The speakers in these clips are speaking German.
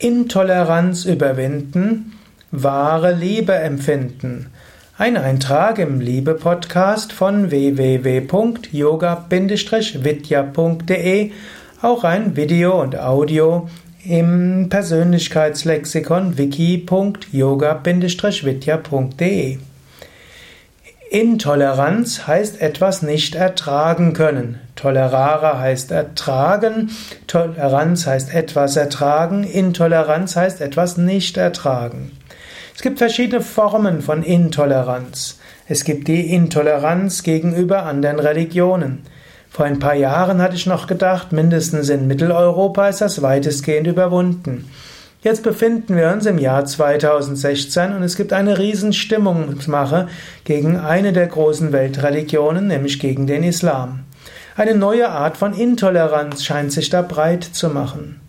Intoleranz überwinden, wahre Liebe empfinden. Ein Eintrag im Liebe-Podcast von www.yoga-vidya.de, auch ein Video und Audio im Persönlichkeitslexikon wiki.yoga-vidya.de. Intoleranz heißt etwas nicht ertragen können. Tolerare heißt ertragen, Toleranz heißt etwas ertragen, Intoleranz heißt etwas nicht ertragen. Es gibt verschiedene Formen von Intoleranz. Es gibt die Intoleranz gegenüber anderen Religionen. Vor ein paar Jahren hatte ich noch gedacht, mindestens in Mitteleuropa ist das weitestgehend überwunden. Jetzt befinden wir uns im Jahr 2016 und es gibt eine Riesenstimmungsmache gegen eine der großen Weltreligionen, nämlich gegen den Islam. Eine neue Art von Intoleranz scheint sich da breit zu machen.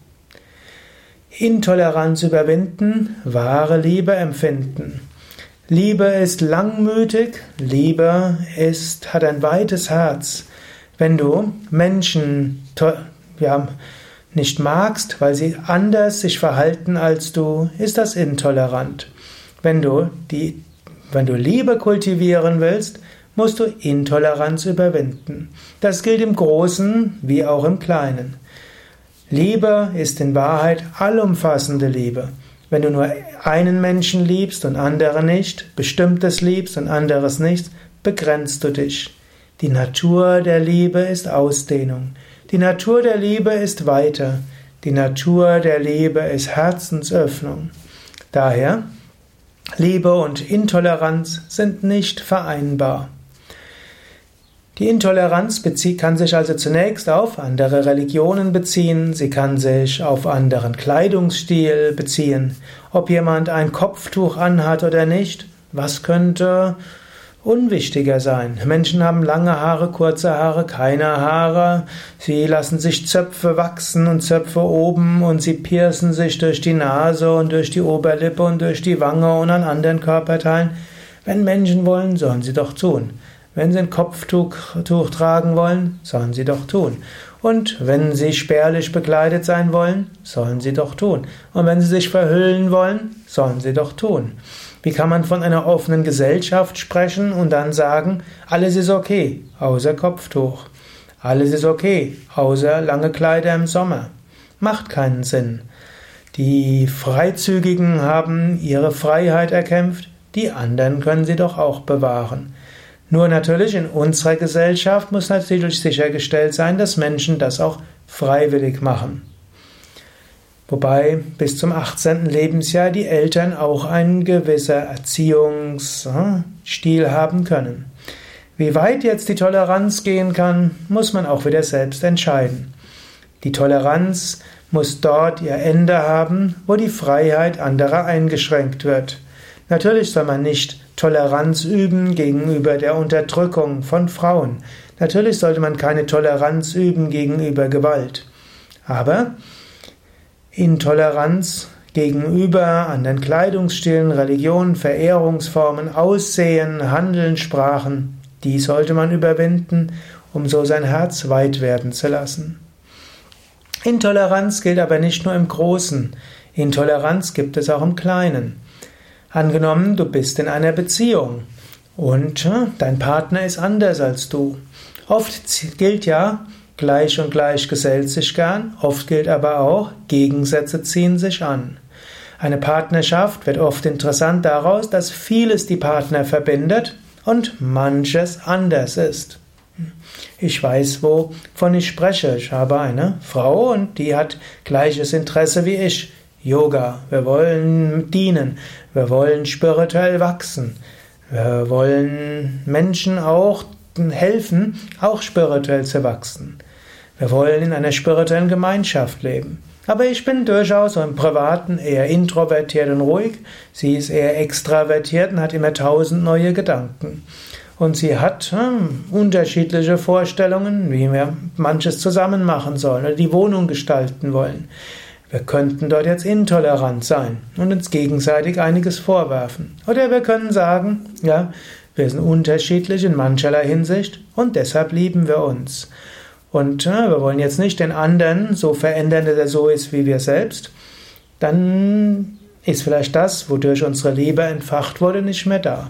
Intoleranz überwinden, wahre Liebe empfinden. Liebe ist langmütig, Liebe ist, hat ein weites Herz. Wenn du Menschen, ja, nicht magst, weil sie anders sich verhalten als du, ist das intolerant. Wenn du die, wenn du Liebe kultivieren willst, musst du Intoleranz überwinden. Das gilt im Großen wie auch im Kleinen. Liebe ist in Wahrheit allumfassende Liebe. Wenn du nur einen Menschen liebst und andere nicht, bestimmtes liebst und anderes nicht, begrenzt du dich. Die Natur der Liebe ist Ausdehnung. Die Natur der Liebe ist weiter. Die Natur der Liebe ist Herzensöffnung. Daher, Liebe und Intoleranz sind nicht vereinbar. Die Intoleranz kann sich also zunächst auf andere Religionen beziehen, sie kann sich auf anderen Kleidungsstil beziehen, ob jemand ein Kopftuch anhat oder nicht, was könnte unwichtiger sein. Menschen haben lange Haare, kurze Haare, keine Haare. Sie lassen sich Zöpfe wachsen und Zöpfe oben und sie piercen sich durch die Nase und durch die Oberlippe und durch die Wange und an anderen Körperteilen. Wenn Menschen wollen, sollen sie doch tun. Wenn sie ein Kopftuch tragen wollen, sollen sie doch tun. Und wenn sie spärlich bekleidet sein wollen, sollen sie doch tun. Und wenn sie sich verhüllen wollen, sollen sie doch tun. Wie kann man von einer offenen Gesellschaft sprechen und dann sagen, alles ist okay, außer Kopftuch. Alles ist okay, außer lange Kleider im Sommer. Macht keinen Sinn. Die Freizügigen haben ihre Freiheit erkämpft, die anderen können sie doch auch bewahren. Nur natürlich in unserer Gesellschaft muss natürlich sichergestellt sein, dass Menschen das auch freiwillig machen. Wobei bis zum 18. Lebensjahr die Eltern auch einen gewisser Erziehungsstil haben können. Wie weit jetzt die Toleranz gehen kann, muss man auch wieder selbst entscheiden. Die Toleranz muss dort ihr Ende haben, wo die Freiheit anderer eingeschränkt wird. Natürlich soll man nicht Toleranz üben gegenüber der Unterdrückung von Frauen. Natürlich sollte man keine Toleranz üben gegenüber Gewalt. Aber Intoleranz gegenüber anderen Kleidungsstilen, Religionen, Verehrungsformen, Aussehen, Handeln, Sprachen, die sollte man überwinden, um so sein Herz weit werden zu lassen. Intoleranz gilt aber nicht nur im Großen. Intoleranz gibt es auch im Kleinen. Angenommen, du bist in einer Beziehung und äh, dein Partner ist anders als du. Oft gilt ja, Gleich und gleich gesellt sich gern, oft gilt aber auch, Gegensätze ziehen sich an. Eine Partnerschaft wird oft interessant daraus, dass vieles die Partner verbindet und manches anders ist. Ich weiß, wovon ich spreche. Ich habe eine Frau und die hat gleiches Interesse wie ich. Yoga. Wir wollen dienen. Wir wollen spirituell wachsen. Wir wollen Menschen auch helfen, auch spirituell zu wachsen. Wir wollen in einer spirituellen Gemeinschaft leben. Aber ich bin durchaus im Privaten eher introvertiert und ruhig. Sie ist eher extravertiert und hat immer tausend neue Gedanken. Und sie hat hm, unterschiedliche Vorstellungen, wie wir manches zusammen machen sollen oder die Wohnung gestalten wollen. Wir könnten dort jetzt intolerant sein und uns gegenseitig einiges vorwerfen. Oder wir können sagen, ja, wir sind unterschiedlich in mancherlei Hinsicht und deshalb lieben wir uns. Und äh, wir wollen jetzt nicht den anderen so verändern, dass er so ist wie wir selbst. dann ist vielleicht das, wodurch unsere Liebe entfacht wurde, nicht mehr da.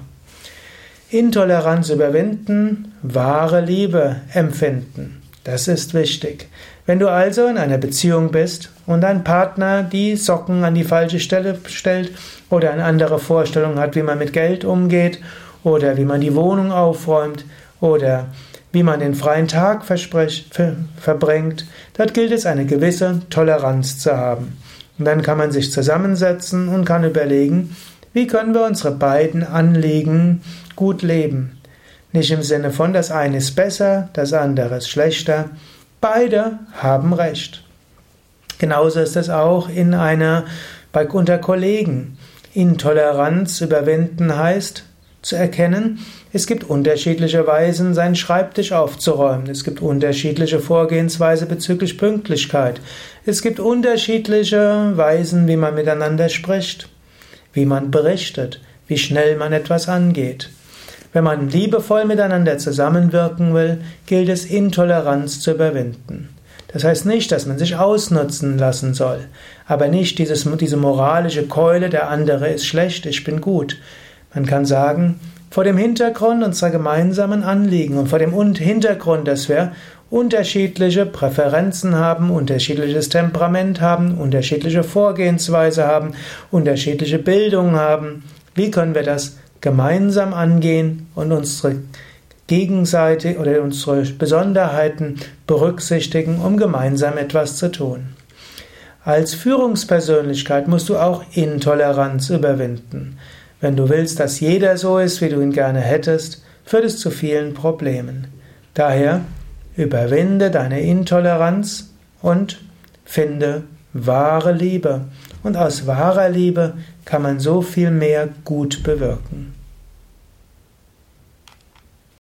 Intoleranz überwinden, wahre Liebe empfinden. Das ist wichtig. Wenn du also in einer Beziehung bist und dein Partner die Socken an die falsche Stelle stellt oder eine andere Vorstellung hat, wie man mit Geld umgeht oder wie man die Wohnung aufräumt oder wie man den freien Tag verbringt, dort gilt es eine gewisse Toleranz zu haben. Und dann kann man sich zusammensetzen und kann überlegen, wie können wir unsere beiden Anliegen gut leben. Nicht im Sinne von, das eine ist besser, das andere ist schlechter. Beide haben Recht. Genauso ist es auch in einer, bei, unter Kollegen. Intoleranz überwinden heißt, zu erkennen, es gibt unterschiedliche Weisen, seinen Schreibtisch aufzuräumen. Es gibt unterschiedliche Vorgehensweise bezüglich Pünktlichkeit. Es gibt unterschiedliche Weisen, wie man miteinander spricht, wie man berichtet, wie schnell man etwas angeht. Wenn man liebevoll miteinander zusammenwirken will, gilt es, Intoleranz zu überwinden. Das heißt nicht, dass man sich ausnutzen lassen soll, aber nicht dieses, diese moralische Keule, der andere ist schlecht, ich bin gut. Man kann sagen, vor dem Hintergrund unserer gemeinsamen Anliegen und vor dem Hintergrund, dass wir unterschiedliche Präferenzen haben, unterschiedliches Temperament haben, unterschiedliche Vorgehensweise haben, unterschiedliche Bildung haben, wie können wir das gemeinsam angehen und unsere gegenseitig oder unsere Besonderheiten berücksichtigen, um gemeinsam etwas zu tun. Als Führungspersönlichkeit musst du auch Intoleranz überwinden. Wenn du willst, dass jeder so ist, wie du ihn gerne hättest, führt es zu vielen Problemen. Daher überwinde deine Intoleranz und finde wahre Liebe. Und aus wahrer Liebe kann man so viel mehr gut bewirken.